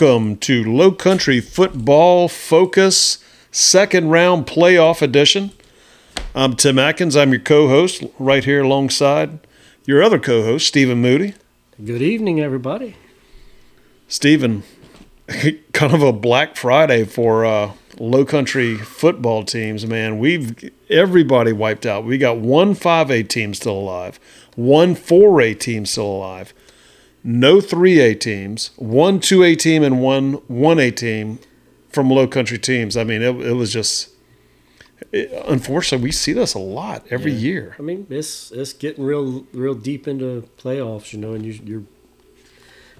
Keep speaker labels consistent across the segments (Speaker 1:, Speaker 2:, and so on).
Speaker 1: Welcome to Low Country Football Focus Second Round Playoff Edition. I'm Tim Atkins. I'm your co host, right here alongside your other co host, Stephen Moody.
Speaker 2: Good evening, everybody.
Speaker 1: Stephen, kind of a Black Friday for uh, low country football teams, man. We've everybody wiped out. We got one 5A team still alive, one 4A team still alive, no 3A teams, one 2A team, and one 1A team from low country teams. I mean, it, it was just. It, unfortunately, we see this a lot every
Speaker 2: Yeah.
Speaker 1: year.
Speaker 2: I mean, it's it's getting real real deep into playoffs, you know, and you, you're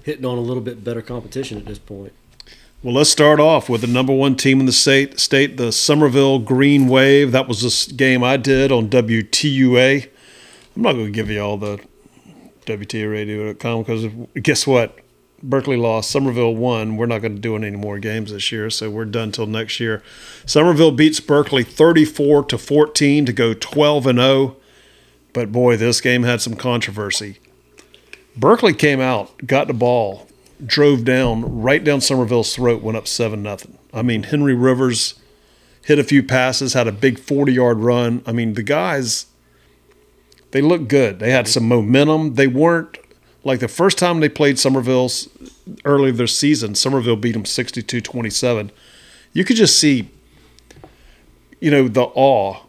Speaker 2: hitting on a little bit better competition at this point.
Speaker 1: Well, let's start off with the number one team in the state, state the Summerville Green Wave. That was this game I did on WTUA. I'm not going to give you all the WTURadio.com because guess what? Berkeley lost. Summerville won. We're not going to do any more games this year, so we're done till next year. Summerville beats Berkeley 34 to 14 to go 12 and 0. But boy, this game had some controversy. Berkeley came out, got the ball, drove down right down Summerville's throat, went up seven nothing. I mean, Henry Rivers hit a few passes, had a big forty yard run. I mean, the guys they looked good. They had some momentum. They weren't like the first time they played Summerville's early this season. Summerville beat them 62-27. You could just see, you know, the awe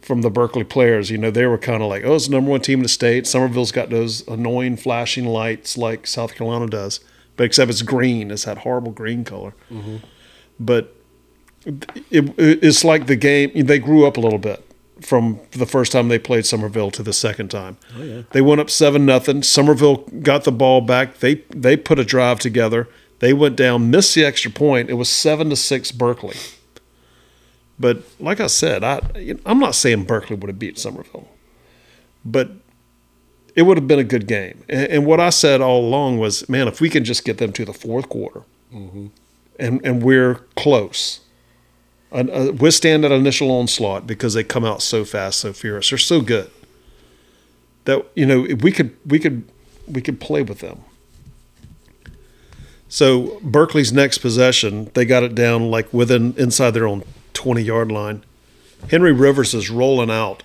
Speaker 1: from the Berkeley players. You know, they were kind of like, oh, it's the number one team in the state. Summerville's got those annoying flashing lights like South Carolina does, but except it's green. It's that horrible green color. Mm-hmm. But it, it's like the game. They grew up a little bit from the first time they played Summerville to the second time.
Speaker 2: Oh yeah,
Speaker 1: They went up seven nothing. Summerville got the ball back. They they put a drive together. They went down, missed the extra point. It was seven to six Berkeley. But like I said, I I'm not saying Berkeley would have beat Summerville, but it would have been a good game. And, and what I said all along was, man, if we can just get them to the fourth quarter, mm-hmm. and and we're close, uh, withstand that initial onslaught because they come out so fast, so furious. They're so good that you know we could we could we could play with them. So Berkeley's next possession, they got it down like within inside their own twenty yard line. Henry Rivers is rolling out,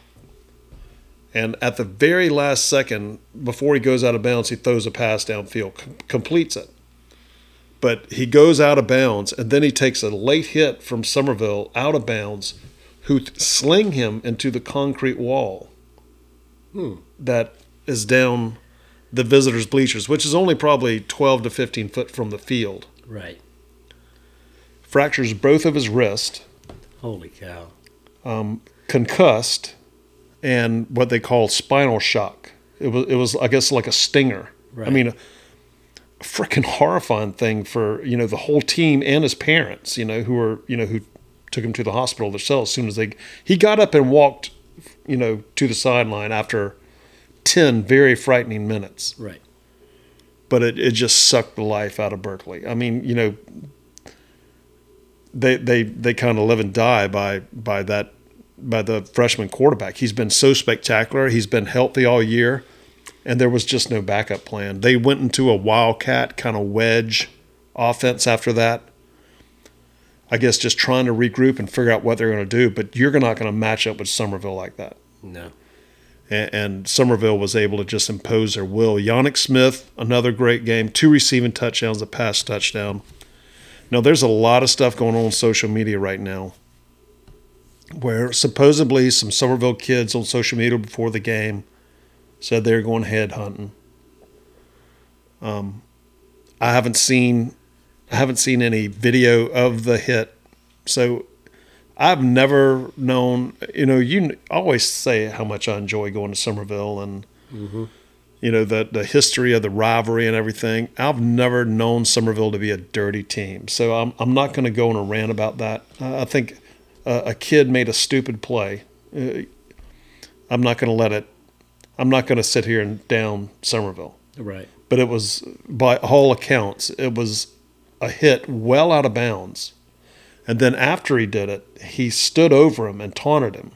Speaker 1: and at the very last second before he goes out of bounds, he throws a pass downfield, com- completes it. But he goes out of bounds, and then he takes a late hit from Summerville out of bounds, who sling him into the concrete wall that is down the visitors' bleachers, which is only probably 12 to 15 foot from the field.
Speaker 2: right.
Speaker 1: Fractures both of his wrists,
Speaker 2: Holy cow!
Speaker 1: Um, concussed, and what they call spinal shock. It was, it was I guess, like a stinger.
Speaker 2: Right.
Speaker 1: I mean, freaking horrifying thing for you know the whole team and his parents. You know who were you know who took him to the hospital themselves as soon as they he got up and walked, you know, to the sideline after ten very frightening minutes.
Speaker 2: Right.
Speaker 1: but it, it just sucked the life out of Berkeley. I mean, you know, they they they kind of live and die by by that by the freshman quarterback. He's been so spectacular. He's been healthy all year, and there was just no backup plan. They went into a wildcat kind of wedge offense after that. I guess just trying to regroup and figure out what they're going to do. But you're not going to match up with Summerville like that
Speaker 2: No.
Speaker 1: and, and Summerville was able to just impose their will. Yannick Smith, another great game, two receiving touchdowns, a pass touchdown. Now, there's a lot of stuff going on on social media right now where supposedly some Summerville kids on social media before the game said they were going head hunting. Um, I haven't seen I haven't seen any video of the hit, so I've never known, you know, you always say how much I enjoy going to Summerville and, you know, the, the history of the rivalry and everything. I've never known Summerville to be a dirty team. So I'm, I'm not going to go on a rant about that. Uh, I think uh, a kid made a stupid play. Uh, I'm not going to let it, I'm not going to sit here and down Summerville.
Speaker 2: Right.
Speaker 1: but it was by all accounts it was a hit well out of bounds. And then after he did it he stood over him and taunted him.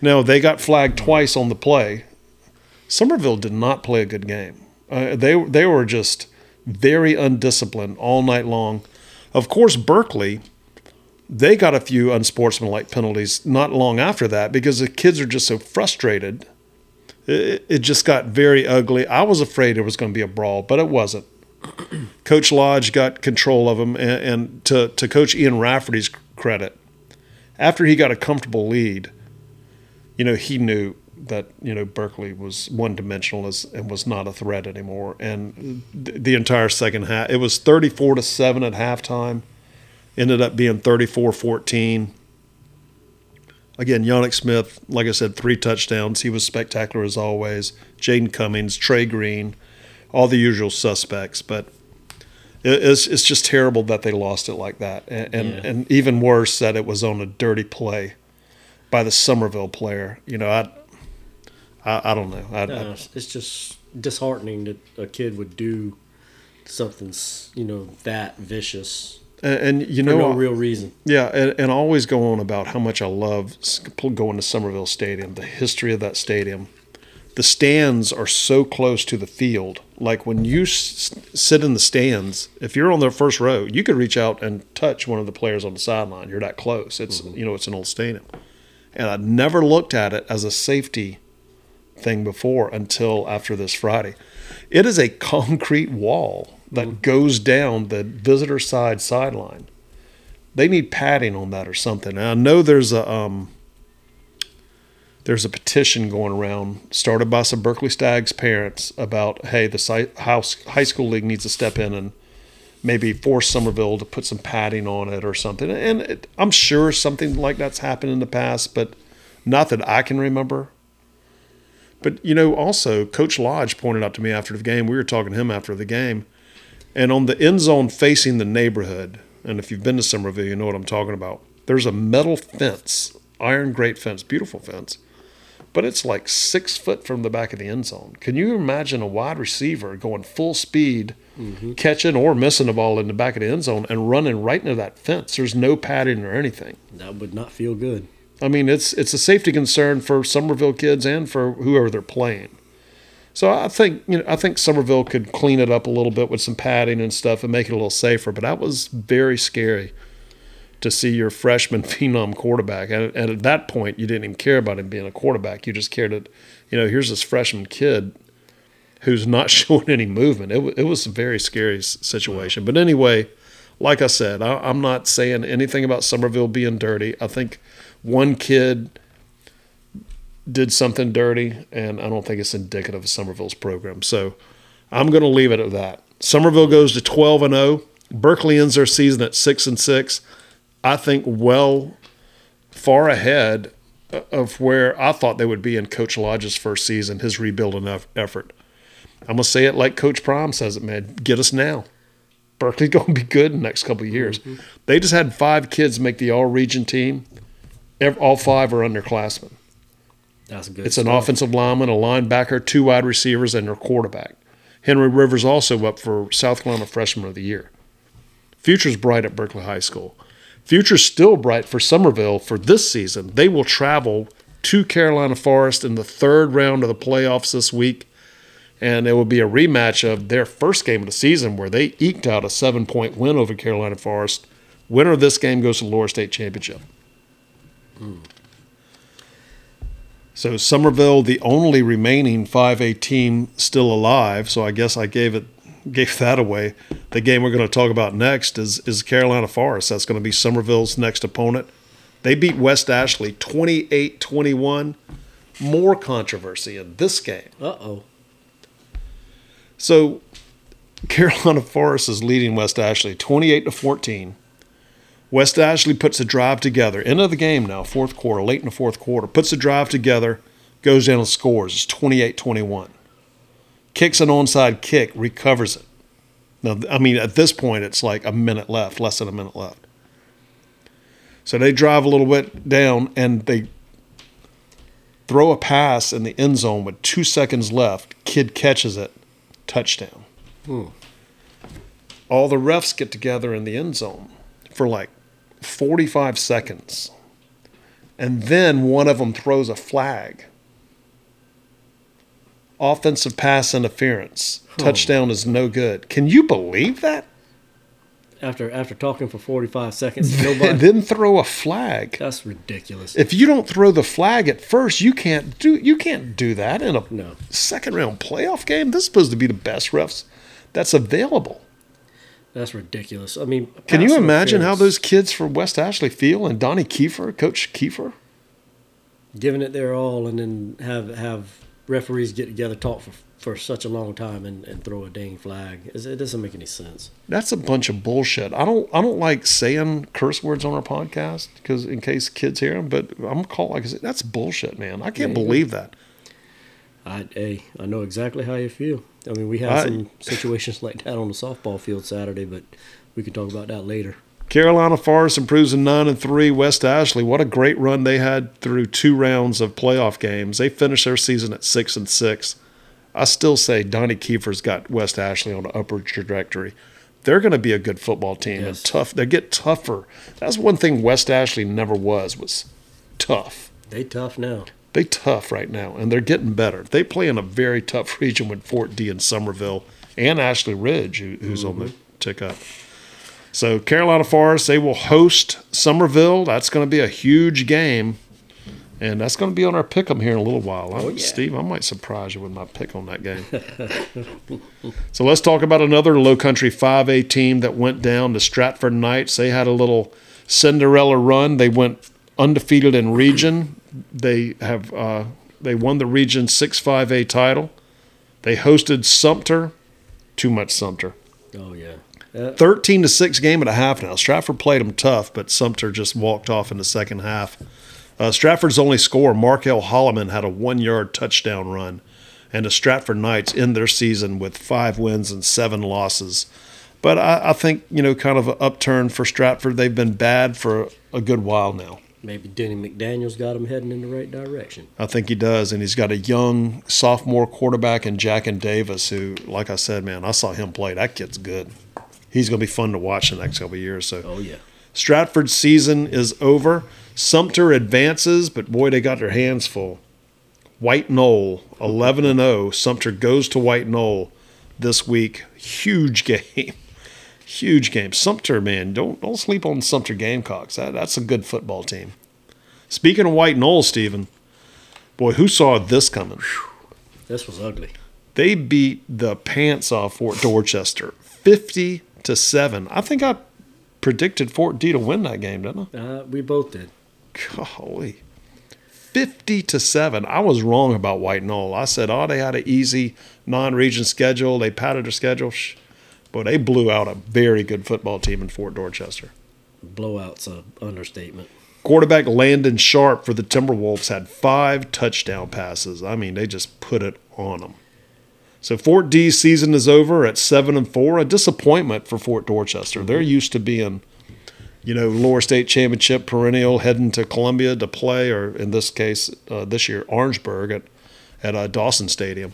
Speaker 1: Now they got flagged twice on the play. Summerville did not play a good game. Uh, they they were just very undisciplined all night long. Of course, Berkeley, they got a few unsportsmanlike penalties not long after that because the kids are just so frustrated. It, it just got very ugly. I was afraid it was going to be a brawl, but it wasn't. Coach Lodge got control of them, and, and to, to Coach Ian Rafferty's credit, after he got a comfortable lead, you know, he knew that you know Berkeley was one dimensional and was not a threat anymore. And the entire second half, it was 34 to 7 at halftime, ended up being 34 14. Again, Yannick Smith, like I said, three touchdowns. He was spectacular as always. Jaden Cummings, Trey Green, all the usual suspects. But it's, it's just terrible that they lost it like that. And, and, yeah. and even worse, that it was on a dirty play by the Summerville player. You know, I I, I don't know. I,
Speaker 2: no, I, it's just disheartening that a kid would do something, you know, that vicious.
Speaker 1: And, and you know,
Speaker 2: no real reason.
Speaker 1: Yeah, and, and I always go on about how much I love going to Summerville Stadium, the history of that stadium. The stands are so close to the field. Like when you s- sit in the stands, if you're on the first row, you could reach out and touch one of the players on the sideline. You're that close. It's mm-hmm. you know it's an old stadium, and I never looked at it as a safety thing before until after this Friday. It is a concrete wall that mm. goes down the visitor side sideline. They need padding on that or something. And I know there's a um, there's a petition going around started by some Berkeley Stags parents about hey the house high school league needs to step in and maybe force Summerville to put some padding on it or something. And it, I'm sure something like that's happened in the past, but not that I can remember. But you know, also Coach Lodge pointed out to me after the game. We were talking to him after the game, and on the end zone facing the neighborhood. And if you've been to Summerville, you know what I'm talking about. There's a metal fence, iron grate fence, beautiful fence, but it's like six foot from the back of the end zone. Can you imagine a wide receiver going full speed, mm-hmm. catching or missing a ball in the back of the end zone and running right into that fence? There's no padding or anything.
Speaker 2: That would not feel good.
Speaker 1: I mean, it's it's a safety concern for Summerville kids and for whoever they're playing. So I think you know I think Summerville could clean it up a little bit with some padding and stuff and make it a little safer. But that was very scary to see your freshman phenom quarterback. And, and at that point, you didn't even care about him being a quarterback. You just cared that you know here's this freshman kid who's not showing any movement. It, it was a very scary situation. But anyway, like I said, I, am not saying anything about Summerville being dirty. I think one kid did something dirty, and I don't think it's indicative of Summerville's program. So I'm going to leave it at that. Summerville goes to 12 and 0. Berkeley ends their season at 6 and 6. I think well far ahead of where I thought they would be in Coach Lodge's first season, his rebuilding effort. I'm going to say it like Coach Prime says it, man. Get us now. Berkeley's going to be good in the next couple of years. Mm-hmm. They just had five kids make the all region team all five are underclassmen.
Speaker 2: That's good.
Speaker 1: It's an offensive lineman, a linebacker, two wide receivers, and their quarterback. Henry Rivers also up for South Carolina Freshman of the Year. Future's bright at Berkeley High School. Future's still bright for Summerville for this season. They will travel to Carolina Forest in the third round of the playoffs this week, and it will be a rematch of their first game of the season where they eked out a seven point win over Carolina Forest. Winner of this game goes to the Lower State Championship. Hmm. So Summerville, the only remaining 5A team still alive. So I guess I gave it gave that away. The game we're going to talk about next is is Carolina Forest. That's going to be Summerville's next opponent. They beat West Ashley 28-21. More controversy in this game.
Speaker 2: Uh-oh.
Speaker 1: So Carolina Forest is leading West Ashley 28 to 14. West Ashley puts a drive together. End of the game now, fourth quarter, late in the fourth quarter. Puts a drive together, goes down and scores. It's 28 21. Kicks an onside kick, recovers it. Now, I mean, at this point, it's like a minute left, less than a minute left. So they drive a little bit down and they throw a pass in the end zone with two seconds left. Kid catches it, touchdown. Hmm. All the refs get together in the end zone for like 45 seconds. And then one of them throws a flag. offensive pass interference. Touchdown is no good. Can you believe that?
Speaker 2: After after talking for 45 seconds, nobody.
Speaker 1: then throw a flag.
Speaker 2: that's ridiculous.
Speaker 1: If you don't throw the flag at first, you can't do you can't do that in a
Speaker 2: No.
Speaker 1: second round playoff game. This is supposed to be the best refs that's available.
Speaker 2: That's ridiculous. I mean,
Speaker 1: Can you imagine how those kids from West Ashley feel and Donnie Kiefer, Coach Kiefer?
Speaker 2: giving it their all and then have have referees get together talk for for such a long time and, and throw a dang flag? It doesn't make any sense.
Speaker 1: That's a bunch of bullshit. I don't I don't like saying curse words on our podcast because in case kids hear them, but I'm call like I said, that's bullshit, man. I can't
Speaker 2: Yeah.
Speaker 1: believe that.
Speaker 2: I hey, I know exactly how you feel. I mean, we had
Speaker 1: I-
Speaker 2: some situations like that on the softball field Saturday, but we can talk about that later.
Speaker 1: Carolina Forest improves to nine and three. West Ashley, what a great run they had through two rounds of playoff games. They finished their season at six and six. I still say Donnie Kiefer's got West Ashley on an upward trajectory. They're going to be a good football team and tough. They get tougher. That's one thing West Ashley never was was tough.
Speaker 2: They tough now.
Speaker 1: They tough right now, and they're getting better. They play in a very tough region with Fort D and Summerville and Ashley Ridge, who, who's on the mm-hmm. tick up. So Carolina Forest, they will host Summerville. That's going to be a huge game, and that's going to be on our pick 'em here in a little while.
Speaker 2: Oh, yeah.
Speaker 1: Steve, I might surprise you with my pick on that game. so let's talk about another Low Country 5A team that went down, to Stratford Knights. They had a little Cinderella run. They went undefeated in region. They have uh, they won the region six five A title. They hosted Sumter. Too much Sumter.
Speaker 2: Oh yeah. Uh,
Speaker 1: Thirteen to six game and a half now. Stratford played them tough, but Sumter just walked off in the second half. Uh, Stratford's only score, Markel Holloman, had a one yard touchdown run, and the Stratford Knights end their season with five wins and seven losses. But I, I think you know, kind of an upturn for Stratford. They've been bad for a good while now.
Speaker 2: Maybe Denny McDaniel's got them heading in the right direction.
Speaker 1: I think he does, and he's got a young sophomore quarterback in Jackson Davis, who, like I said, man, I saw him play. That kid's good. He's going to be fun to watch the next couple of years. So
Speaker 2: Oh yeah.
Speaker 1: Stratford's season is over. Sumter advances, but boy, they got their hands full. White Knoll, 11 and 0. Sumter goes to White Knoll this week. Huge game. Huge game. Sumter, man, don't don't sleep on Sumter Gamecocks. That, that's a good football team. Speaking of White Knoll, Stephen, boy, who saw this coming?
Speaker 2: This was ugly.
Speaker 1: They beat the pants off Fort Dorchester, 50 to 7. I think I predicted Fort D to win that game, didn't I?
Speaker 2: Uh, we both did.
Speaker 1: Golly. 50 to 7. I was wrong about White Knoll. I said, oh, they had an easy non region schedule. They padded their schedule. Shh. But they blew out a very good football team in Fort Dorchester.
Speaker 2: Blowout's a understatement.
Speaker 1: Quarterback Landon Sharp for the Timberwolves had five touchdown passes. I mean, they just put it on them. So Fort D's season is over at seven and four. A disappointment for Fort Dorchester. They're used to being, you know, lower state championship perennial, heading to Columbia to play, or in this case, uh, this year Orangeburg at at uh, Dawson Stadium.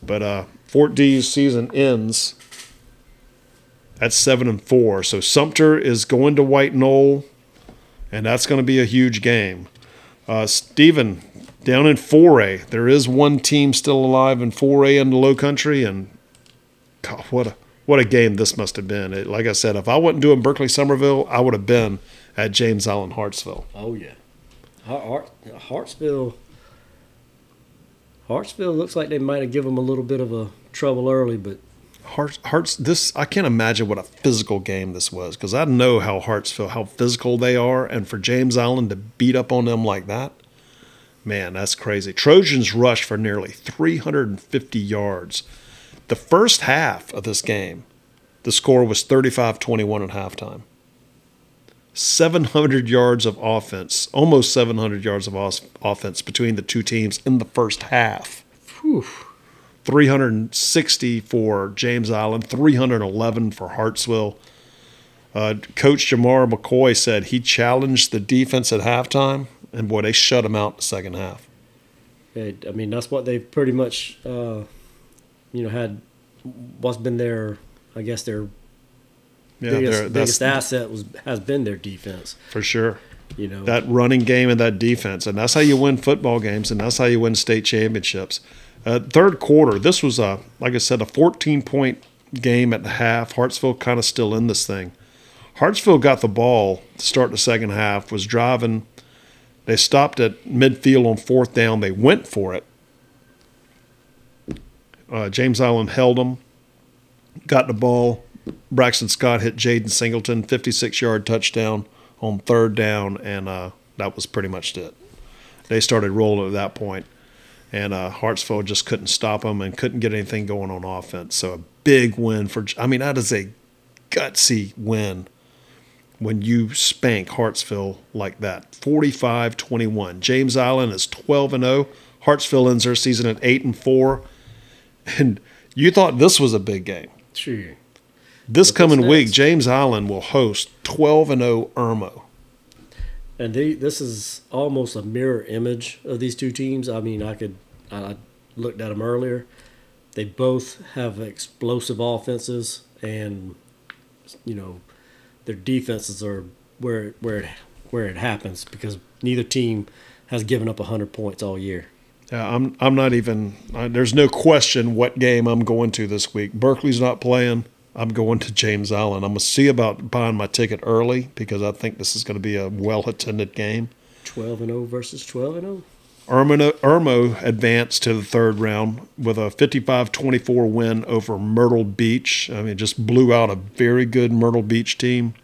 Speaker 1: But uh, Fort D's season ends at seven and four. So Sumter is going to White Knoll and that's going to be a huge game. Uh, Stephen, down in 4A, there is one team still alive in 4A in the Low Country, and God, what a what a game this must have been. It, like I said, if I wasn't doing Berkeley Somerville, I would have been at James Island Hartsville.
Speaker 2: Oh yeah. Hart, Hart, Hartsville. Hartsville looks like they might have given them a little bit of a trouble early, but
Speaker 1: Hearts, Hearts, this I can't imagine what a physical game this was because I know how Hearts feel, how physical they are, and for James Island to beat up on them like that, man, that's crazy. Trojans rushed for nearly 350 yards. The first half of this game, the score was 35-21 at halftime. 700 yards of offense, almost 700 yards of offense between the two teams in the first half.
Speaker 2: whew,
Speaker 1: 360 for James Island, 311 for Hartsville. Uh, Coach Jamar McCoy said he challenged the defense at halftime, and boy, they shut him out in the second half.
Speaker 2: I mean that's what they've pretty much, uh, you know, had. What's been their, I guess their
Speaker 1: Yeah,
Speaker 2: biggest, biggest asset was has been their defense.
Speaker 1: for sure.
Speaker 2: You know,
Speaker 1: That running game and that defense, and that's how you win football games, and that's how you win state championships. Uh, third quarter, this was a like I said, a 14 point game at the half. Hartsville kind of still in this thing. Hartsville got the ball to start the second half, was driving. They stopped at midfield on fourth down. They went for it. Uh, James Island held them, got the ball. Braxton Scott hit Jaden Singleton, 56 yard touchdown on third down, and uh, that was pretty much it. They started rolling at that point, and uh, Hartsville just couldn't stop them and couldn't get anything going on offense. So a big win for, I mean, that is a gutsy win when you spank Hartsville like that. 45 21. James Island is 12 and 0. Hartsville ends their season at 8 and 4. And you thought this was a big game.
Speaker 2: Sure.
Speaker 1: This coming week. James Island will host 12 and 0 Irmo.
Speaker 2: And they, this is almost a mirror image of these two teams. I mean, I could, I looked at them earlier. They both have explosive offenses, and you know, their defenses are where where it, where it happens because neither team has given up hundred points all year.
Speaker 1: Yeah, I'm I'm not even. I, there's no question what game I'm going to this week. Berkeley's not playing. I'm going to James Island. I'm gonna see about buying my ticket early because I think this is going to be a well attended game.
Speaker 2: Twelve and zero versus twelve and oh? zero.
Speaker 1: Irmo, Irmo advanced to the third round with a 55-24 win over Myrtle Beach. I mean, just blew out a very good Myrtle Beach team.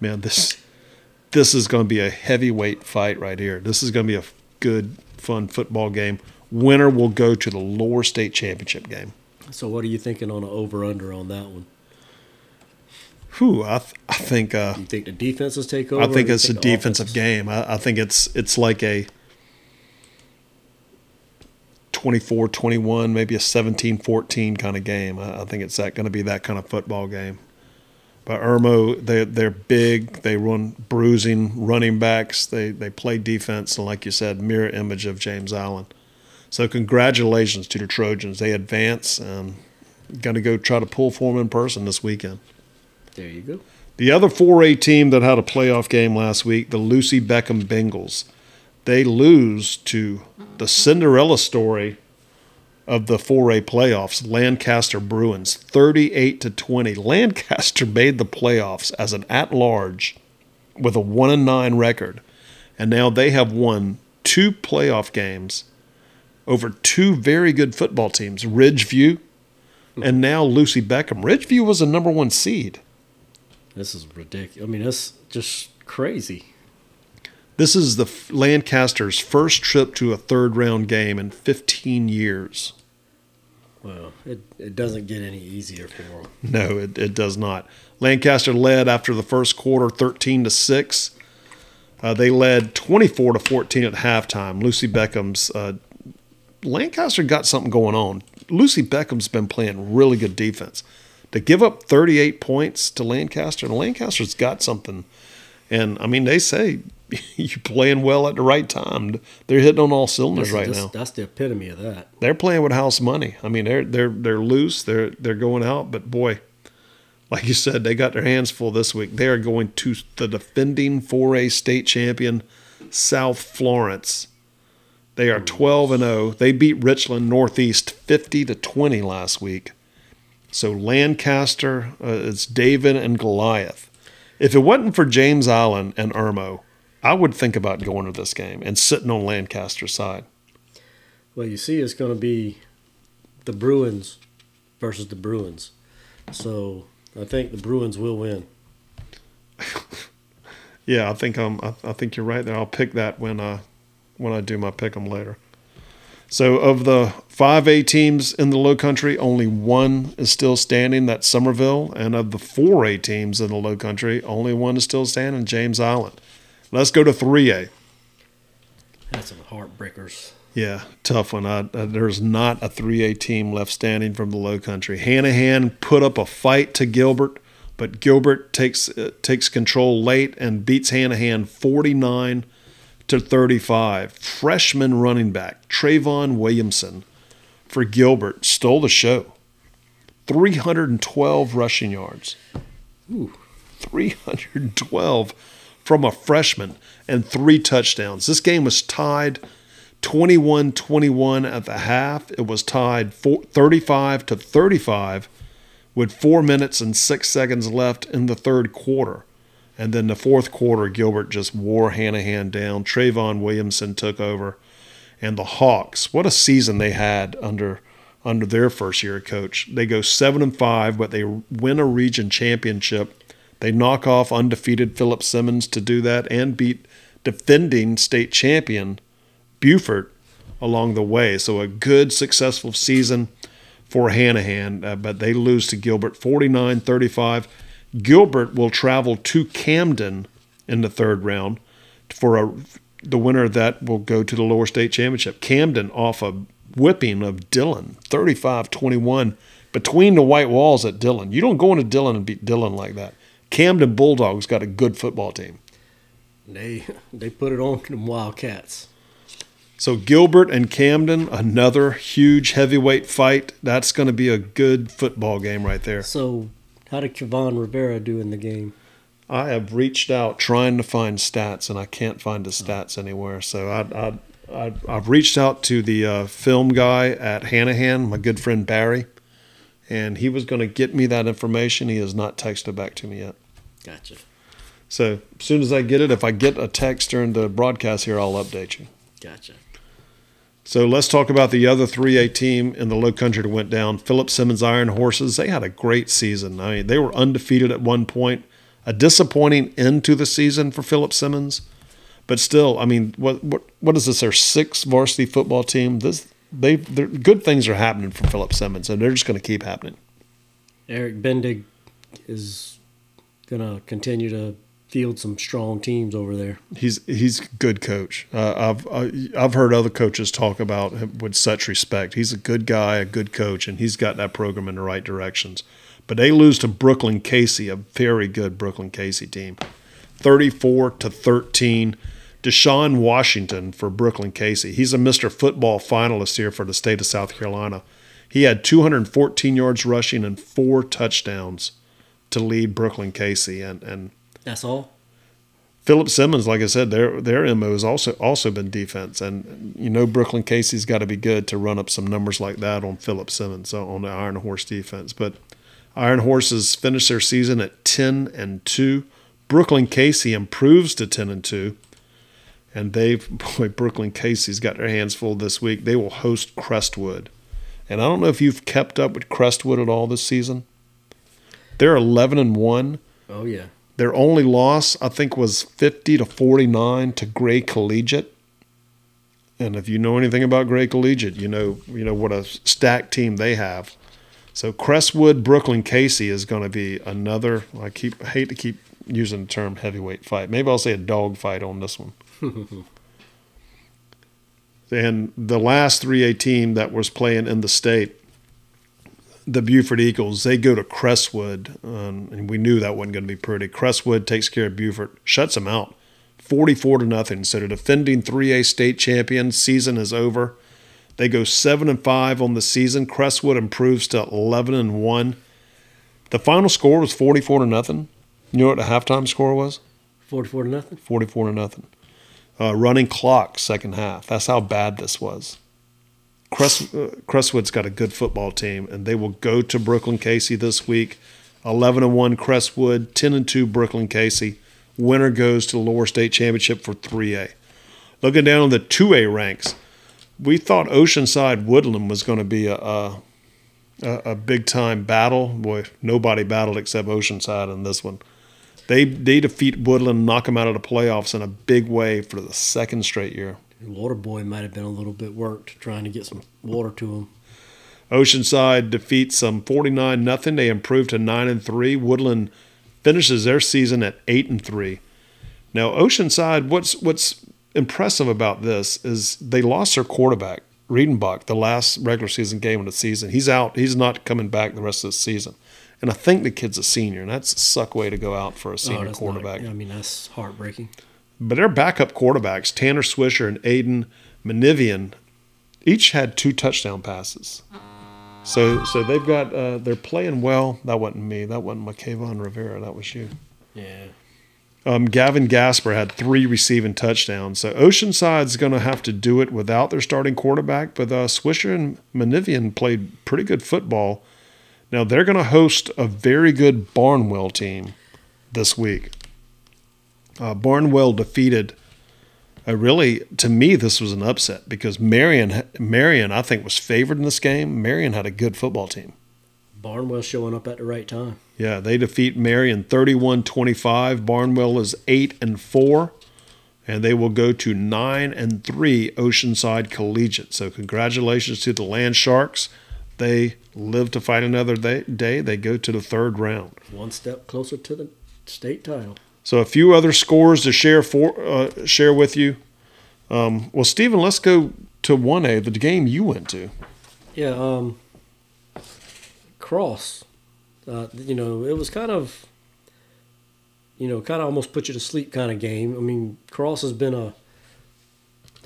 Speaker 1: Man, this this is going to be a heavyweight fight right here. This is going to be a good, fun football game. Winner will go to the lower state championship game.
Speaker 2: So, what are you thinking on an over under on that one?
Speaker 1: Whew, I, th- I think uh,
Speaker 2: You think the defenses take over?
Speaker 1: I think it's a defensive
Speaker 2: offenses-
Speaker 1: game. I, I think it's it's like a 24-21, maybe a 17-14 kind of game. I, I think it's that going to be that kind of football game. But Irmo, they they're big. They run bruising running backs. They they play defense, and like you said, mirror image of James Island. So congratulations to the Trojans. They advance um, and going to go try to pull for them in person this weekend.
Speaker 2: There you go.
Speaker 1: The other 4A team that had a playoff game last week, the Lucy Beckham Bengals, they lose to the Cinderella story of the 4A playoffs, Lancaster Bruins, 38 to 20. Lancaster made the playoffs as an at-large with a 1 and 9 record, and now they have won two playoff games over two very good football teams, Ridgeview and now Lucy Beckham. Ridgeview was a number 1 seed.
Speaker 2: This is ridiculous. I mean, that's just crazy.
Speaker 1: This is the Lancaster's first trip to a third round game in 15 years.
Speaker 2: Well, it, it doesn't get any easier for them.
Speaker 1: No, it, it does not. Lancaster led after the first quarter 13 to 6. Uh, they led 24 to 14 at halftime. Lucy Beckham's uh, Lancaster got something going on. Lucy Beckham's been playing really good defense. To give up 38 points to Lancaster, and Lancaster's got something. And I mean, they say you're playing well at the right time. They're hitting on all cylinders right
Speaker 2: just-
Speaker 1: now.
Speaker 2: That's the epitome of that.
Speaker 1: they're playing with house money. I mean, they're they're they're loose. They're they're going out, but boy, like you said, they got their hands full this week. They are going to the defending 4A state champion, South Florence. They are 12 and 0. They beat Richland Northeast 50 to 20 last week. So Lancaster, uh, it's David and Goliath. If it wasn't for James Island and Irmo, I would think about going to this game and sitting on Lancaster's side.
Speaker 2: Well, you see, it's going to be the Bruins versus the Bruins. So I think the Bruins will win.
Speaker 1: Yeah, I think um, I, I think you're right there. I'll pick that when uh, when I do my pick 'em later. So of the five A teams in the Low Country, only one is still standing. That's Summerville, and of the four A teams in the Low Country, only one is still standing. James Island. Let's go to three A.
Speaker 2: That's some heartbreakers.
Speaker 1: Yeah, tough one. I, uh, there's not a 3A team left standing from the Low Country. Hanahan put up a fight to Gilbert, but Gilbert takes uh, takes control late and beats Hanahan 49 to 35. Freshman running back Trayvon Williamson for Gilbert stole the show. 312 rushing yards.
Speaker 2: Ooh.
Speaker 1: 312 from a freshman and three touchdowns. This game was tied 21 21 at the half. It was tied 35 to 35 with four minutes and six seconds left in the third quarter. And then the fourth quarter, Gilbert just wore Hanahan down. Trayvon Williamson took over. And the Hawks, what a season they had under under their first year coach. They go seven and five, but they win a region championship. They knock off undefeated Philip Simmons to do that and beat defending state champion Beaufort along the way. So a good, successful season for Hanahan, uh, but they lose to Gilbert 49 35. Gilbert will travel to Camden in the third round for a, the winner that will go to the lower state championship. Camden off a whipping of Dillon 35 21 between the white walls at Dillon. You don't go into Dillon and beat Dillon like that. Camden Bulldogs got a good football team.
Speaker 2: They they put it on to them Wildcats.
Speaker 1: So Gilbert and Camden, another huge heavyweight fight. That's going to be a good football game right there.
Speaker 2: So, how did Kevon Rivera do in the game?
Speaker 1: I have reached out trying to find stats, and I can't find the stats anywhere. So I, I, I I've reached out to the uh, film guy at Hanahan, my good friend Barry, and he was going to get me that information. He has not texted back to me yet.
Speaker 2: Gotcha.
Speaker 1: So as soon as I get it, if I get a text during the broadcast here, I'll update you.
Speaker 2: Gotcha.
Speaker 1: So let's talk about the other 3A team in the low country that went down. Philip Simmons Iron Horses. They had a great season. I mean, they were undefeated at one point. A disappointing end to the season for Philip Simmons. But still, I mean, what what what is this? Their sixth varsity football team. This they good things are happening for Philip Simmons, and they're just going to keep happening.
Speaker 2: Eric Bendig is going to continue to field some strong teams over there.
Speaker 1: He's he's a good coach. Uh, I've I've heard other coaches talk about him with such respect. He's a good guy, a good coach, and he's got that program in the right directions. But they lose to Brookland-Cayce, a very good Brookland-Cayce team, thirty-four to thirteen. Deshaun Washington for Brookland-Cayce. He's a Mr. Football finalist here for the state of South Carolina. He had 214 yards rushing and four touchdowns to lead Brookland-Cayce, and and
Speaker 2: that's all.
Speaker 1: Philip Simmons, like I said, their their mo has also also been defense, and you know Brookland-Cayce's got to be good to run up some numbers like that on Philip Simmons on the Iron Horse defense. But Iron Horses finished their season at ten and two. Brookland-Cayce improves to ten and two, and they've boy Brookland-Cayce's got their hands full this week. They will host Crestwood, and I don't know if you've kept up with Crestwood at all this season. They're eleven and one.
Speaker 2: Oh yeah.
Speaker 1: Their only loss, I think, was 50 to 49 to Gray Collegiate. And if you know anything about Gray Collegiate, you know you know what a stacked team they have. So Crestwood Brookland, Cayce is going to be another. I keep I hate to keep using the term heavyweight fight. Maybe I'll say a dog fight on this one. and the last 3A team that was playing in the state the Beaufort Eagles, they go to Crestwood, um, and we knew that wasn't going to be pretty. Crestwood takes care of Beaufort, shuts them out, forty-four to nothing. So the defending 3A state champion season is over. They go seven and five on the season. Crestwood improves to eleven and one. The final score was forty-four to nothing. You know what the halftime score was?
Speaker 2: Forty-four to nothing.
Speaker 1: Forty-four to nothing. Uh, running clock, second half. That's how bad this was. Crest, uh, Crestwood's got a good football team, and they will go to Brookland-Cayce this week. 11 and 1 Crestwood, 10 and 2 Brookland-Cayce. Winner goes to the lower state championship for 3A. Looking down on the 2A ranks, we thought Oceanside Woodland was going to be a, a, a big time battle. Boy, nobody battled except Oceanside in this one. They they defeat Woodland, knock them out of the playoffs in a big way for the second straight year.
Speaker 2: Water Boy might have been a little bit worked trying to get some water to him.
Speaker 1: Oceanside defeats some 49 nothing. They improve to 9 and 3. Woodland finishes their season at 8 and 3. Now, Oceanside, what's what's impressive about this is they lost their quarterback, Riedenbach, the last regular season game of the season. He's out. He's not coming back the rest of the season. And I think the kid's a senior, and that's a suck way to go out for a oh, senior oh, quarterback.
Speaker 2: Not, I mean, that's heartbreaking.
Speaker 1: But their backup quarterbacks, Tanner Swisher and Aiden Manivian, each had two touchdown passes. So so they've got uh, they're playing well. That wasn't me. That wasn't McKayvon Rivera. That was you.
Speaker 2: Yeah.
Speaker 1: Um, Gavin Gasper had three receiving touchdowns. So Oceanside's going to have to do it without their starting quarterback, but uh, Swisher and Moravian played pretty good football. Now they're going to host a very good Barnwell team this week. Uh, Barnwell defeated. Uh, really, to me, this was an upset because Marion, Marion, I think, was favored in this game. Marion had a good football team.
Speaker 2: Barnwell showing up at the right time.
Speaker 1: Yeah, they defeat Marion 31-25. Barnwell is 8 and 4 and they will go to 9 and 3 Oceanside Collegiate. So congratulations to the Land Sharks. They live to fight another day. They go to the third round.
Speaker 2: One step closer to the state title.
Speaker 1: So a few other scores to share for uh, share with you. Um, well, Stephen, let's go to one A, the game you went to.
Speaker 2: Yeah, um, Cross. Uh, you know, it was kind of, you know, kind of almost put you to sleep kind of game. I mean, Cross has been a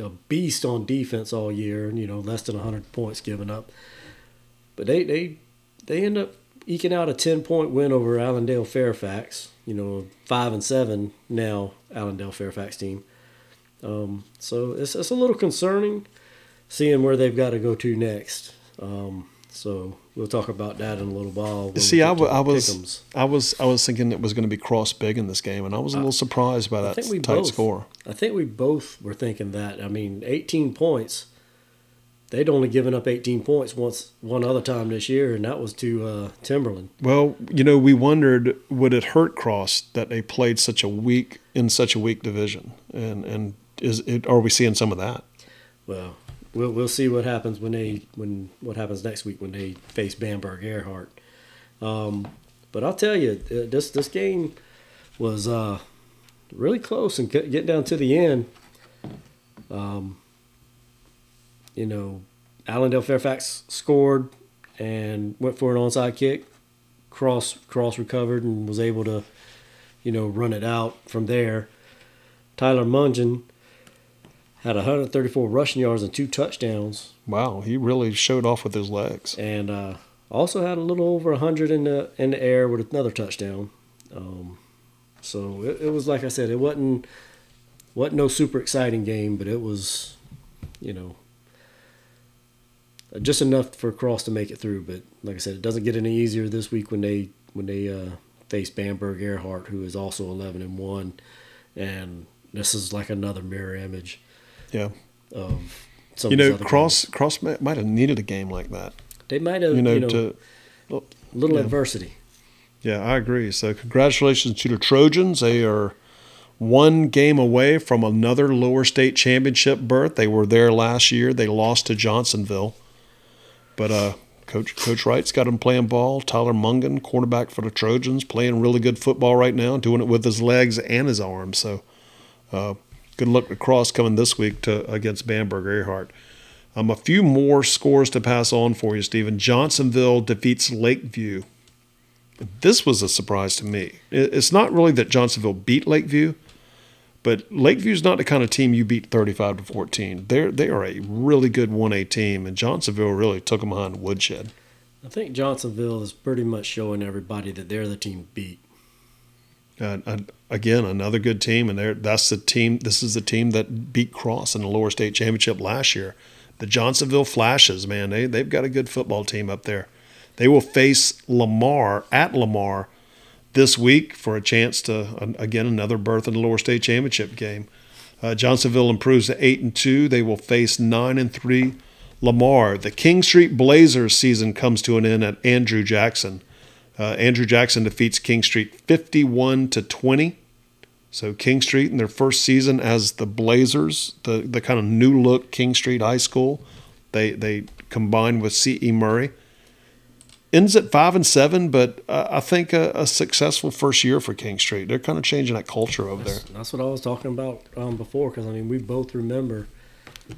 Speaker 2: a beast on defense all year, and you know, less than hundred points given up. But they they they end up eking out a ten point win over Allendale Fairfax. You know, five and seven now Allendale Fairfax team. Um, so it's it's a little concerning seeing where they've got to go to next. Um, so we'll talk about that in a little while.
Speaker 1: See, I, w- I was I was I was thinking it was going to be cross big in this game, and I was a little surprised by that tight
Speaker 2: both,
Speaker 1: score.
Speaker 2: I think we both were thinking that. I mean, 18 points. They'd only given up 18 points once one other time this year, and that was to uh, Timberland.
Speaker 1: Well, you know, we wondered would it hurt Cross that they played such a weak in such a weak division, and and is it, are we seeing some of that?
Speaker 2: Well, we'll we'll see what happens when they when what happens next week when they face Bamberg Ehrhardt. Um, but I'll tell you, uh, this this game was uh, really close and getting down to the end. Um, you know, Allendale Fairfax scored and went for an onside kick. Cross Cross recovered and was able to, you know, run it out from there. Tyler Mungen had 134 rushing yards and two touchdowns.
Speaker 1: Wow, he really showed off with his legs.
Speaker 2: And uh, also had a little over 100 in the in the air with another touchdown. Um, so it, it, was like I said, it wasn't wasn't no super exciting game, but it was, you know, just enough for Cross to make it through. But like I said, it doesn't get any easier this week when they when they uh, face Bamberg Ehrhardt, who is also 11 and one, and this is like another mirror image
Speaker 1: yeah.
Speaker 2: Of
Speaker 1: you know, Cross games. Cross might have needed a game like that.
Speaker 2: They might have, you know, you know to well, little yeah. adversity.
Speaker 1: Yeah, I agree. So congratulations to the Trojans. They are one game away from another lower state championship berth. They were there last year. They lost to Johnsonville, but uh, Coach Coach Wright's got him playing ball. Tyler Mungen, cornerback for the Trojans, playing really good football right now, doing it with his legs and his arms. So. Uh, good luck across coming this week to against Bamberg Ehrhardt. Um, a few more scores to pass on for you, Stephen. Johnsonville defeats Lakeview. This was a surprise to me. It's not really that Johnsonville beat Lakeview, but Lakeview's not the kind of team you beat 35 to 14. They're they are a really good 1A team, and Johnsonville really took them behind woodshed.
Speaker 2: I think Johnsonville is pretty much showing everybody that they're the team beat.
Speaker 1: Uh, again, another good team, and that's the team. This is the team that beat Cross in the lower state championship last year. The Johnsonville Flashes, man, they they've got a good football team up there. They will face Lamar at Lamar this week for a chance to again another berth in the lower state championship game. Uh, Johnsonville improves to eight and two. They will face nine and three Lamar. The King Street Blazers season comes to an end at Andrew Jackson. Uh, Andrew Jackson defeats King Street 51 to 20. So King Street in their first season as the Blazers, the, the kind of new look King Street High School, they they combined with C.E. Murray. Ends at five and seven, but uh, I think a, a, successful first year for King Street. They're kind of changing that culture over
Speaker 2: that's,
Speaker 1: there.
Speaker 2: That's what I was talking about um, before, because I mean we both remember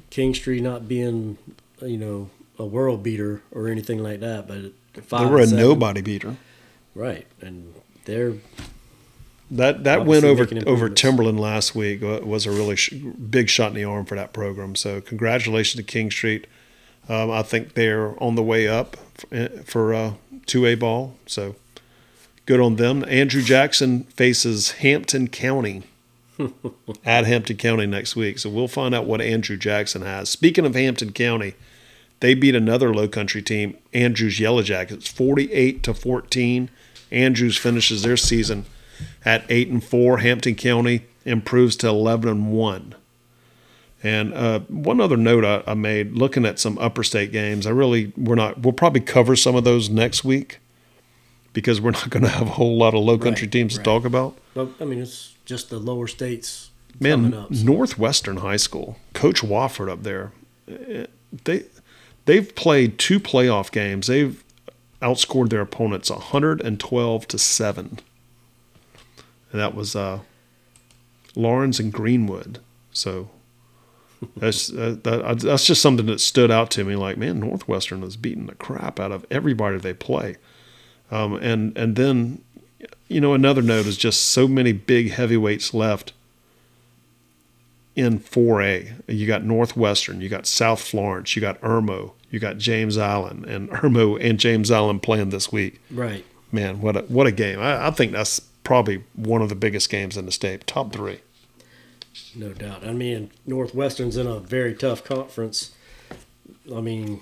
Speaker 2: King Street not being, you know, a world beater or anything like that, but five.
Speaker 1: they were a seven, nobody beater.
Speaker 2: Right, and they're
Speaker 1: that that win over over Timberland last week was a really sh- big shot in the arm for that program. So congratulations to King Street. Um, I think they're on the way up for uh, two A ball. So Good on them. Andrew Jackson faces Hampton County at Hampton County next week. So we'll find out what Andrew Jackson has. Speaking of Hampton County, they beat another low country team, Andrews Yellow Jackets, 48 to 14. Andrews finishes their season at 8 and 4. Hampton County improves to 11 and 1. And uh, one other note I, I, made, looking at some upper state games, I really we're not we'll probably cover some of those next week because we're not going to have a whole lot of low country right, teams right. to talk about.
Speaker 2: But I mean, it's just the lower states.
Speaker 1: Man, up, so. Northwestern High School, Coach Wofford up there, eh, they they've played two playoff games. They've outscored their opponents 112 to seven, and that was uh, Lawrence and Greenwood. So that's uh, that, that's just something that stood out to me. Like, man, Northwestern is beating the crap out of everybody they play. Um, and and then, you know, another note is just so many big heavyweights left in 4A. You got Northwestern, you got South Florence, you got Irmo, you got James Island, and Irmo and James Island playing this week.
Speaker 2: Right.
Speaker 1: Man, what a what a game! I, I think that's probably one of the biggest games in the state, top three.
Speaker 2: No doubt. I mean, Northwestern's in a very tough conference. I mean,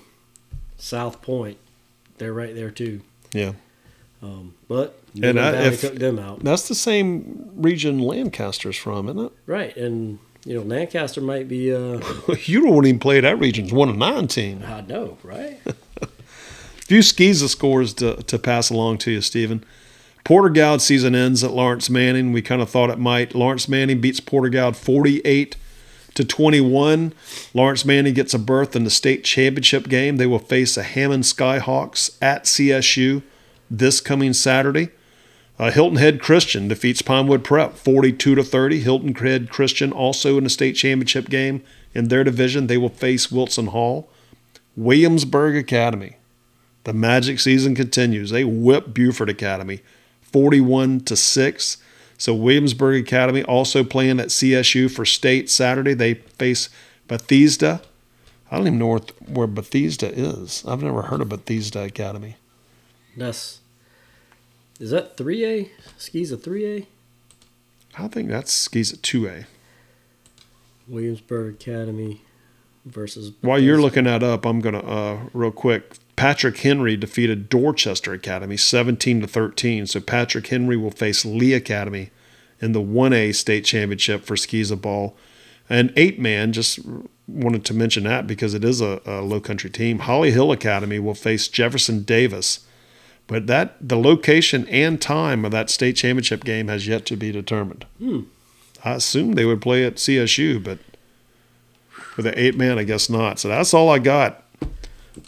Speaker 2: South Point, they're right there too.
Speaker 1: Yeah.
Speaker 2: Um, but and I, Valley took them out.
Speaker 1: That's the same region Lancaster's from, isn't it?
Speaker 2: Right, and you know Lancaster might be. Uh,
Speaker 1: you don't even play that region's one of nine team.
Speaker 2: I know, right?
Speaker 1: A few SCISA scores to to pass along to you, Stephen. Porter-Gaud season ends at Laurence Manning. We kind of thought it might. Laurence Manning beats Porter-Gaud 48 to 21. Laurence Manning gets a berth in the state championship game. They will face the Hammond Skyhawks at CSU this coming Saturday. Uh, Hilton Head Christian defeats Pinewood Prep 42 to 30. Hilton Head Christian also in the state championship game in their division. They will face Wilson Hall. Williamsburg Academy. The magic season continues. They whip Beaufort Academy 41 to 6. So Williamsburg Academy also playing at CSU for state Saturday. They face Bethesda. I don't even know where Bethesda is. I've never heard of Bethesda Academy.
Speaker 2: That's is that three A? SCISA three A?
Speaker 1: I think that's SCISA two A.
Speaker 2: Williamsburg Academy versus.
Speaker 1: Bethesda. While you're looking that up, I'm gonna uh, real quick. Patrick Henry defeated Dorchester Academy 17 to 13. So Patrick Henry will face Lee Academy in the 1A state championship for SCISA ball. And eight man, just wanted to mention that because it is a, a low country team. Holly Hill Academy will face Jefferson Davis but that the location and time of that state championship game has yet to be determined.
Speaker 2: Hmm.
Speaker 1: I assume they would play at CSU, but for the eight man, I guess not. So that's all I got.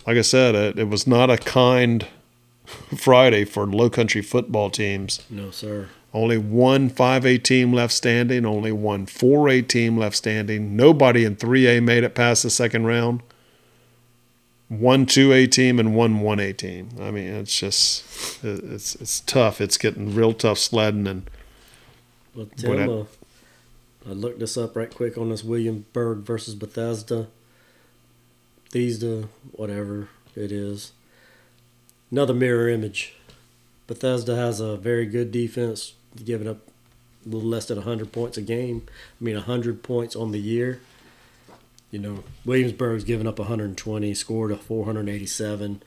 Speaker 1: Like I said, it, it was not a kind Friday for low country football teams.
Speaker 2: No, sir.
Speaker 1: Only one 5A team left standing, only one 4A team left standing. Nobody in 3A made it past the second round one two A team and one one A team. I mean, it's just it's it's tough. It's getting real tough sledding and.
Speaker 2: Well, Tim, I, uh, I looked this up right quick on this Williamsburg versus Bethesda. Bethesda, whatever it is. Another mirror image. Bethesda has a very good defense, giving up a little less than 100 points a game. I mean, 100 points on the year you know, Williamsburg's given up 120, scored a 487.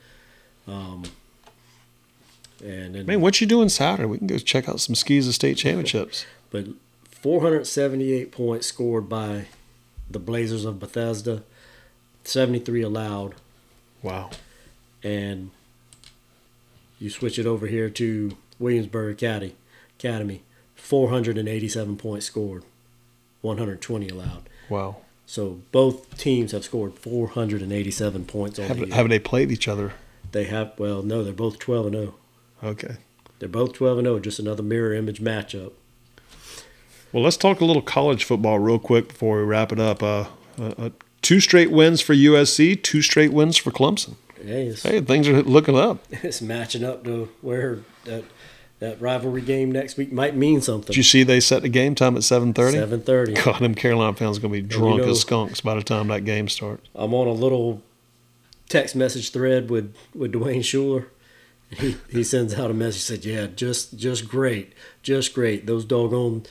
Speaker 2: Um, and then,
Speaker 1: man, what you doing Saturday? We can go check out some SCISA state championships.
Speaker 2: But 478 points scored by the Blazers of Bethesda, 73 allowed.
Speaker 1: Wow.
Speaker 2: And you switch it over here to Williamsburg Academy, Academy, 487 points scored, 120 allowed.
Speaker 1: Wow.
Speaker 2: So both teams have scored 487 points on
Speaker 1: have,
Speaker 2: the year.
Speaker 1: Have they played each other?
Speaker 2: They have. Well, no, they're both 12 and 0.
Speaker 1: Okay.
Speaker 2: They're both 12 and 0. Just another mirror image matchup.
Speaker 1: Well, let's talk a little college football real quick before we wrap it up. Uh, uh, uh two straight wins for USC, two straight wins for Clemson.
Speaker 2: Hey,
Speaker 1: hey, things are looking up.
Speaker 2: It's matching up to where that that rivalry game next week might mean something.
Speaker 1: Did you see they set the game time at seven thirty?
Speaker 2: Seven thirty.
Speaker 1: God, them Carolina fans are gonna be drunk you know, as skunks by the time that game starts.
Speaker 2: I'm on a little text message thread with with Dwayne Schuler, He, he sends out a message. Said, "Yeah, just just great, just great. Those doggone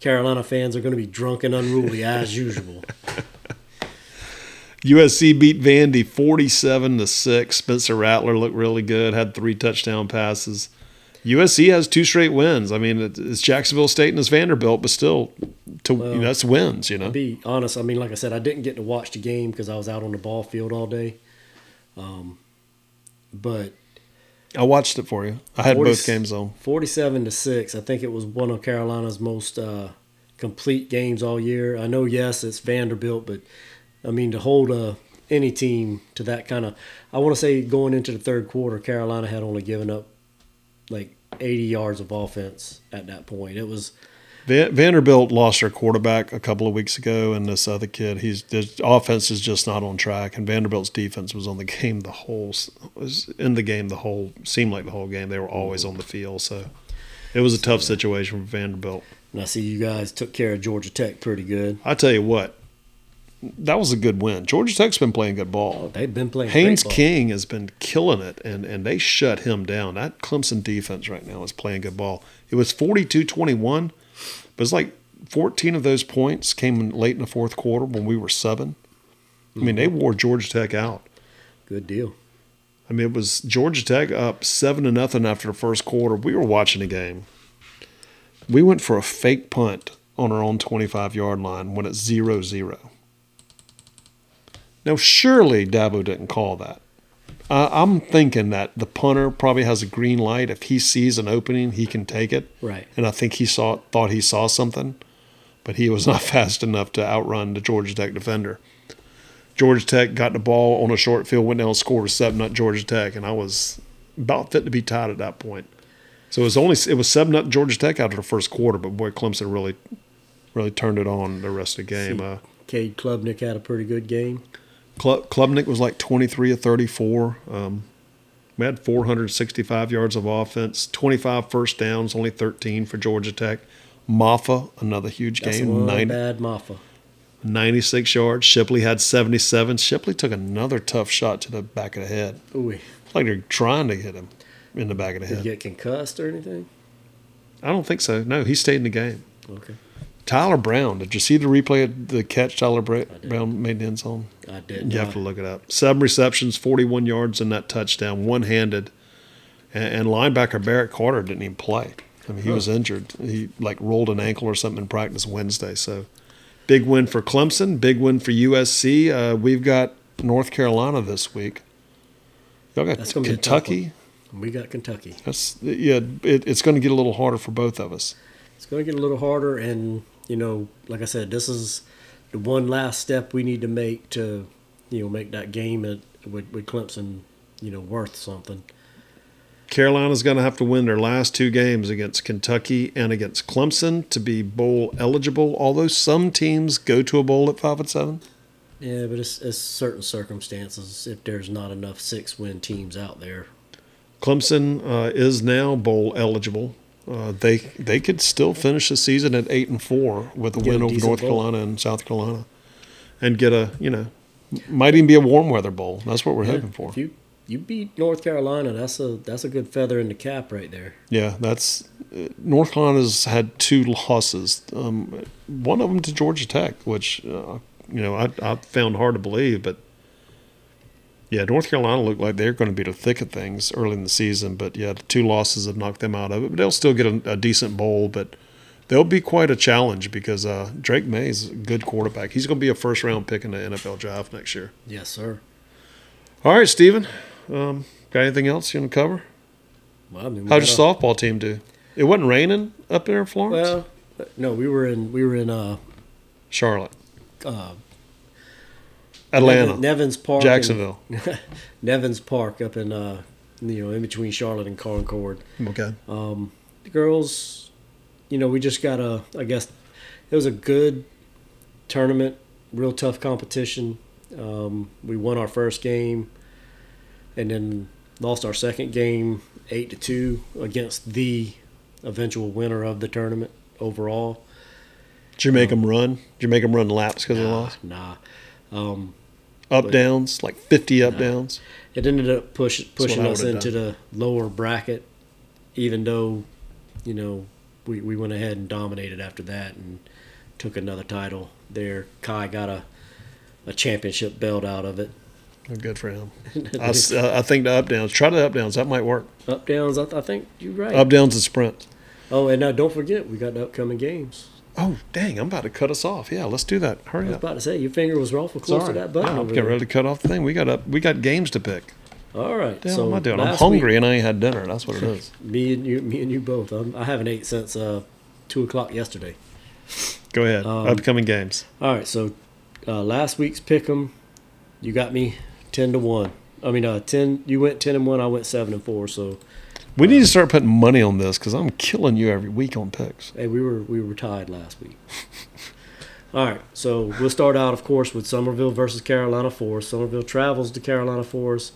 Speaker 2: Carolina fans are going to be drunk and unruly as usual."
Speaker 1: USC beat Vandy 47 to 6. Spencer Rattler looked really good, had three touchdown passes. USC has two straight wins. I mean, it's Jacksonville State and it's Vanderbilt, but still, to well, you know, that's wins. You know. To
Speaker 2: be honest, I mean, like I said, I didn't get to watch the game because I was out on the ball field all day. Um, but
Speaker 1: I watched it for you. I had 40, both games on.
Speaker 2: Forty-seven to six. I think it was one of Carolina's most uh, complete games all year. I know, yes, it's Vanderbilt, but I mean, to hold a, uh, any team to that kind of, I want to say going into the third quarter, Carolina had only given up like 80 yards of offense at that point. It was.
Speaker 1: Vanderbilt lost their quarterback a couple of weeks ago, and this other kid, he's his offense is just not on track. And Vanderbilt's defense was on the game the whole was in the game the whole seemed like the whole game. They were always on the field, so it was a tough situation for Vanderbilt.
Speaker 2: And I see you guys took care of Georgia Tech pretty good.
Speaker 1: I tell you what, that was a good win. Georgia Tech's been playing good ball.
Speaker 2: Oh, they've been playing.
Speaker 1: Haynes King has been killing it, and, and they shut him down. That Clemson defense right now is playing good ball. It was 42 21, but it's like 14 of those points came late in the fourth quarter when we were seven. I mean, they mm-hmm. wore Georgia Tech out.
Speaker 2: Good deal.
Speaker 1: I mean, it was Georgia Tech up seven to nothing after the first quarter. We were watching the game. We went for a fake punt on our own 25 yard line when it's 0 0. Now, surely Dabo didn't call that. Uh, I'm thinking that the punter probably has a green light. If he sees an opening, he can take it.
Speaker 2: Right.
Speaker 1: And I think he saw thought he saw something, but he was not fast enough to outrun the Georgia Tech defender. Georgia Tech got the ball on a short field, went down and scored a seven up Georgia Tech, and I was about fit to be tied at that point. So it was only it was seven up Georgia Tech after the first quarter, but boy, Clemson really, really turned it on the rest of the game. See, uh,
Speaker 2: Cade Klubnik had a pretty good game.
Speaker 1: Klubnik was like 23 of 34. Um, we had 465 yards of offense, 25 first downs, only 13 for Georgia Tech. Mafah, another huge
Speaker 2: That's
Speaker 1: game.
Speaker 2: 90, bad Mafah.
Speaker 1: 96 yards. Shipley had 77. Shipley took another tough shot to the back of the head.
Speaker 2: Ooh.
Speaker 1: like they're trying to hit him in the back of the
Speaker 2: Did
Speaker 1: head.
Speaker 2: Did he get concussed or anything?
Speaker 1: I don't think so. No, he stayed in the game.
Speaker 2: Okay.
Speaker 1: Tyler Brown. Did you see the replay of the catch Tyler Brown made in end zone?
Speaker 2: I did.
Speaker 1: You have to look it up. Seven receptions, 41 yards in that touchdown, one handed. And, and, linebacker Barrett Carter didn't even play. I mean, he huh. was injured. He like rolled an ankle or something in practice Wednesday. So big win for Clemson, big win for USC. Uh, we've got North Carolina this week. Y'all got That's Kentucky.
Speaker 2: We got Kentucky.
Speaker 1: That's yeah. It, it's going to get a little harder for both of us.
Speaker 2: It's going to get a little harder, and you know, like I said, this is the one last step we need to make to, you know, make that game at, with, with Clemson, you know, worth something.
Speaker 1: Carolina's going to have to win their last two games against Kentucky and against Clemson to be bowl eligible. Although some teams go to a bowl at five and seven.
Speaker 2: Yeah, but it's, it's certain circumstances. If there's not enough six-win teams out there,
Speaker 1: Clemson uh, is now bowl eligible. Uh, they they could still finish the season at eight and four with a get win a over North bowl. Carolina and South Carolina, and get a you know might even be a warm weather bowl. That's what we're yeah, hoping for.
Speaker 2: If you you beat North Carolina, that's a that's a good feather in the cap right there.
Speaker 1: Yeah, that's uh, North Carolina's had two losses. Um, one of them to Georgia Tech, which uh, you know I, I found hard to believe, but yeah, North Carolina looked like they're going to be the thick of things early in the season, but yeah, the two losses have knocked them out of it. But they'll still get a, a decent bowl, but they'll be quite a challenge because uh, Drake Maye is a good quarterback. He's going to be a first round pick in the NFL draft next year.
Speaker 2: Yes, sir.
Speaker 1: All right, Steven. Um, got anything else you want to cover? Well, I mean, How'd your softball team do? It wasn't raining up there in Florence.
Speaker 2: Well, no, we were in we were in uh,
Speaker 1: Charlotte.
Speaker 2: Uh,
Speaker 1: Atlanta,
Speaker 2: Nevins Park,
Speaker 1: Jacksonville,
Speaker 2: Nevins Park up in uh, you know in between Charlotte and Concord.
Speaker 1: Okay.
Speaker 2: Um, the girls, you know, we just got a. I guess it was a good tournament, real tough competition. Um, we won our first game, and then lost our second game eight to two against the eventual winner of the tournament overall.
Speaker 1: Did you make um, them run? Did you make them run laps because
Speaker 2: nah,
Speaker 1: they lost?
Speaker 2: Nah. Um,
Speaker 1: Up
Speaker 2: But-
Speaker 1: downs, like 50 up downs.
Speaker 2: It ended up push, pushing us into the lower bracket, even though, you know, we, we went ahead and dominated after that and took another title there. Kai got a, a championship belt out of it.
Speaker 1: Good for him. I, uh, I think the up downs. Try the up downs. That might work.
Speaker 2: Up downs, I, I think you're right.
Speaker 1: Up downs and sprints.
Speaker 2: oh, and now don't forget, we got the upcoming games.
Speaker 1: Oh, dang. I'm about to cut us off. Yeah, let's do that. Hurry up.
Speaker 2: I was
Speaker 1: up.
Speaker 2: about to say, your finger was awful close
Speaker 1: Sorry.
Speaker 2: to that button.
Speaker 1: Yeah, I'm getting ready to cut off the thing. We got up. We got games to pick.
Speaker 2: All right.
Speaker 1: Hell
Speaker 2: so
Speaker 1: am I doing? I'm hungry
Speaker 2: week-
Speaker 1: and I ain't had dinner. That's what it is.
Speaker 2: me and you, me and you both. I'm, I haven't ate since uh, two o'clock yesterday.
Speaker 1: Go ahead.
Speaker 2: Um,
Speaker 1: Upcoming games.
Speaker 2: All right, so uh, last week's pick'em, you got me ten to one. I mean, uh, ten. You went ten and one. I went seven and four. So
Speaker 1: We need to start putting money on this because I'm killing you every week on picks.
Speaker 2: hey, we were we were tied last week. All right, so we'll start out, of course, with Summerville versus Carolina Forest. Summerville travels to Carolina Forest,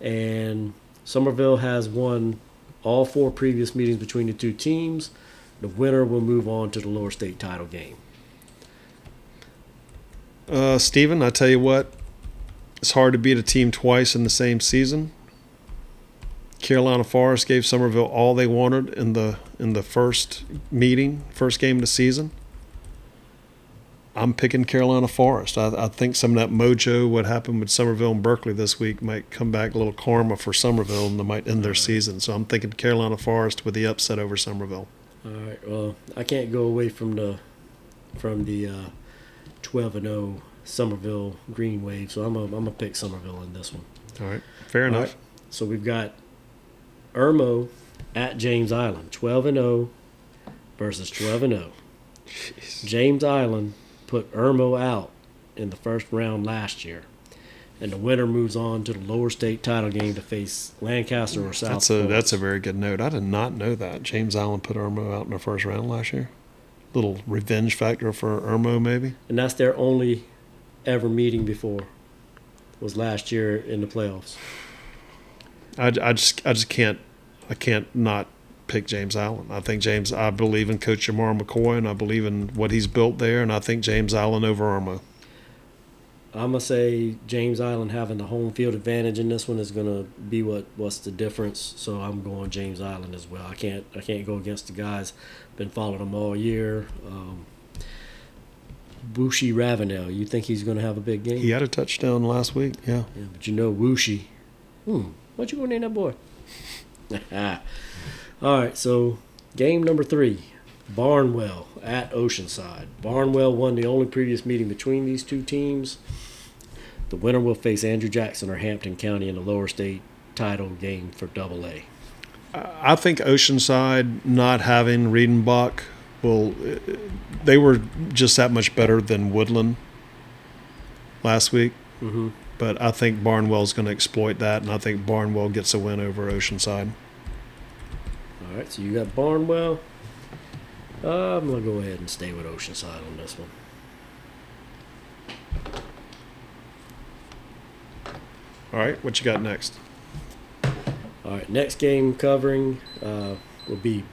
Speaker 2: and Summerville has won all four previous meetings between the two teams. The winner will move on to the lower state title game.
Speaker 1: Uh, Steven, I tell you what, it's hard to beat a team twice in the same season. Carolina Forest gave Summerville all they wanted in the in the first meeting, first game of the season. I'm picking Carolina Forest. I, I think some of that mojo, what happened with Summerville and Berkeley this week, might come back a little karma for Summerville and they might end their season. So I'm thinking Carolina Forest with the upset over Summerville.
Speaker 2: All right. Well, I can't go away from the from the uh, twelve and zero Summerville Green Wave, so I'm a, I'm gonna pick Summerville in this one.
Speaker 1: All right, fair
Speaker 2: All
Speaker 1: enough.
Speaker 2: right. So we've got Irmo at James Island, twelve and zero versus twelve and oh. zero. James Island put Irmo out in the first round last year, and the winner moves on to the lower state title game to face Lancaster or South.
Speaker 1: That's a
Speaker 2: Florida.
Speaker 1: that's a very good note. I did not know that James Island put Irmo out in the first round last year. Little revenge factor for Irmo, maybe.
Speaker 2: and that's their only ever meeting before was last year in the playoffs.
Speaker 1: I, I just I just can't I can't not pick James Island. I think James. I believe in Coach Jamar McCoy, and I believe in what he's built there, and I think James Island over Irmo.
Speaker 2: I'm gonna say James Island having the home field advantage in this one is gonna be what what's the difference. So I'm going James Island as well. I can't I can't go against the guys. Been following them all year. Um, Wushi Ravenel, you think he's gonna have a big game?
Speaker 1: He had a touchdown last week. Yeah.
Speaker 2: Yeah, but you know Wushi. Hmm. What you gonna name that boy? All right, so game number three, Barnwell at Oceanside. Barnwell won the only previous meeting between these two teams. The winner will face Andrew Jackson or Hampton County in the lower state title game for Double A.
Speaker 1: I think Oceanside not having Riedenbach will. They were just that much better than Woodland last week.
Speaker 2: Mm-hmm.
Speaker 1: But I think Barnwell's going to exploit that, and I think Barnwell gets a win over Oceanside.
Speaker 2: All right, so you got Barnwell. Uh, I'm gonna go ahead and stay with Oceanside on this one.
Speaker 1: All right, what you got next?
Speaker 2: All right, next game covering uh, will be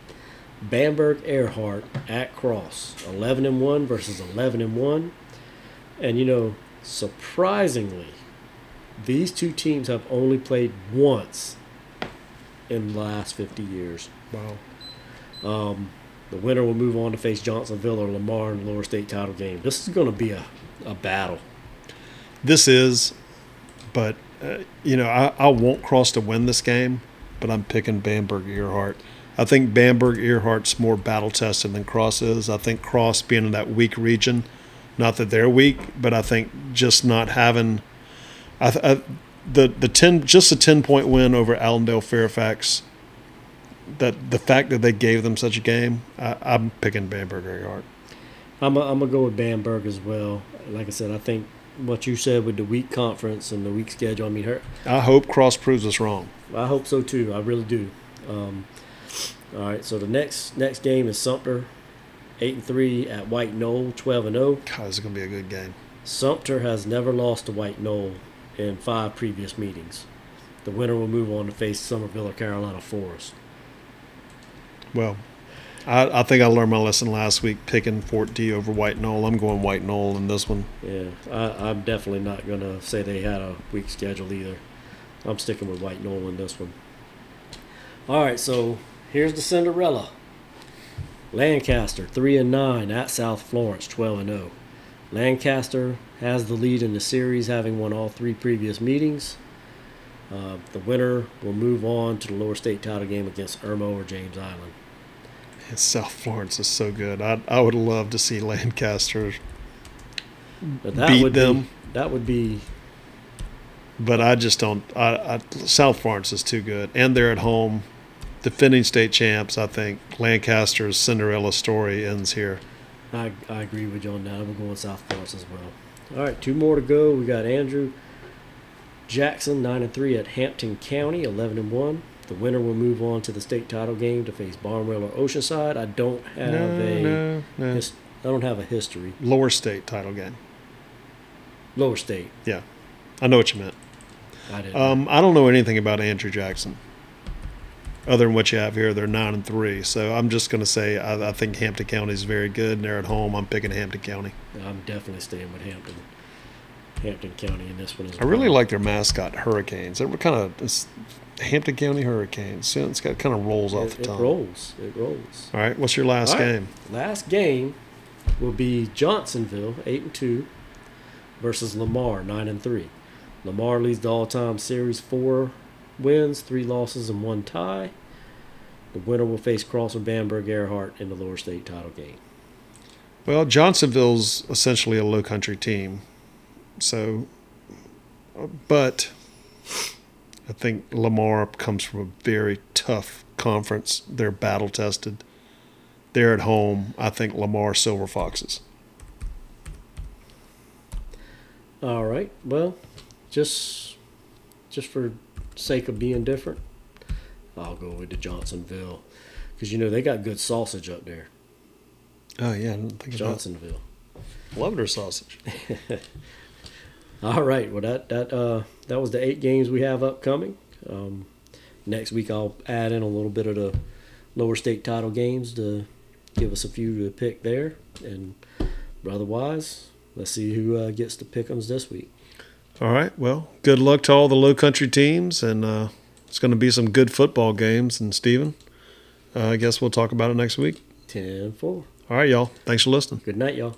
Speaker 2: Bamberg Ehrhardt at Cross, eleven and one versus eleven and one, and you know, surprisingly, these two teams have only played once in the last fifty years.
Speaker 1: Wow.
Speaker 2: Um, the winner will move on to face Johnsonville or Lamar in the lower state title game. This is going to be a, a battle.
Speaker 1: This is, but uh, you know, I, I won't cross to win this game, but I'm picking Bamberg Ehrhardt. I think Bamberg Ehrhardt's more battle tested than Cross is. I think Cross being in that weak region, not that they're weak, but I think just not having, I, I the the ten just a ten point win over Allendale Fairfax. That the fact that they gave them such a game, I, I'm picking Bamberg Ehrhardt.
Speaker 2: I'm i I'm gonna go with Bamberg as well. Like I said, I think what you said with the weak conference and the weak schedule. I mean, her,
Speaker 1: I hope Cross proves us wrong.
Speaker 2: I hope so too. I really do. Um, all right, so the next next game is Sumter, eight and three at White Knoll, twelve and zero.
Speaker 1: God, this is gonna be a good game.
Speaker 2: Sumter has never lost to White Knoll in five previous meetings. The winner will move on to face Summerville or Carolina Forest.
Speaker 1: Well, I, I think I learned my lesson last week picking Fort D over White Knoll. I'm going White Knoll in this one.
Speaker 2: Yeah, I, I'm definitely not going to say they had a weak schedule either. I'm sticking with White Knoll in this one. All right, so here's the Cinderella. Lancaster three and nine at South Florence twelve and zero. Lancaster has the lead in the series, having won all three previous meetings. Uh, the winner will move on to the lower state title game against Irmo or James Island.
Speaker 1: And South Florence is so good. I I would love to see Lancaster,
Speaker 2: But that
Speaker 1: Beat
Speaker 2: would
Speaker 1: them.
Speaker 2: Be, that would be
Speaker 1: but I just don't. I, I South Florence is too good, and they're at home, defending state champs. I think Lancaster's Cinderella story ends here.
Speaker 2: I, I agree with you on that. I'm going South Florence as well. All right, two more to go. We got Andrew Jackson, nine and three at Hampton County, eleven and one. The winner will move on to the state title game to face Barnwell or Oceanside. I don't have
Speaker 1: no,
Speaker 2: a
Speaker 1: no, no.
Speaker 2: his, I don't have a history.
Speaker 1: Lower state title game.
Speaker 2: Lower state.
Speaker 1: Yeah, I know what you meant.
Speaker 2: I didn't.
Speaker 1: Um, I don't know anything about Andrew Jackson, other than what you have here. They're nine and three, so I'm just going to say I, I think Hampton County is very good, and they're at home. I'm picking Hampton County.
Speaker 2: I'm definitely staying with Hampton. Hampton County in this one as
Speaker 1: I really like their mascot, Hurricanes. They're kind of Hampton County Hurricanes. It's got kind of rolls off
Speaker 2: It,
Speaker 1: the
Speaker 2: it rolls. It rolls.
Speaker 1: All right, what's your last
Speaker 2: right.
Speaker 1: game?
Speaker 2: Last game will be Johnsonville, eight and two, versus Lamar, nine and three. Lamar leads the all-time series, four wins, three losses, and one tie. The winner will face Crossman Bamberg Ehrhardt in the lower state title game.
Speaker 1: Well, Johnsonville's essentially a low country team, so, but I think Lamar comes from a very tough conference. They're battle tested. They're at home. I think Lamar Silver Foxes.
Speaker 2: All right. Well, just just for sake of being different, I'll go with the Johnsonville because you know they got good sausage up there.
Speaker 1: Oh yeah, I think
Speaker 2: Johnsonville.
Speaker 1: Love their sausage.
Speaker 2: All right. Well, that that uh, that was the eight games we have upcoming. Um, next week, I'll add in a little bit of the lower state title games to give us a few to pick there. And otherwise, let's see who uh, gets the pick'ems this week.
Speaker 1: All right. Well, good luck to all the low country teams, and uh, it's going to be some good football games. And Steven, uh, I guess we'll talk about it next week.
Speaker 2: 10 4.
Speaker 1: All right, y'all. Thanks for listening.
Speaker 2: Good night, y'all.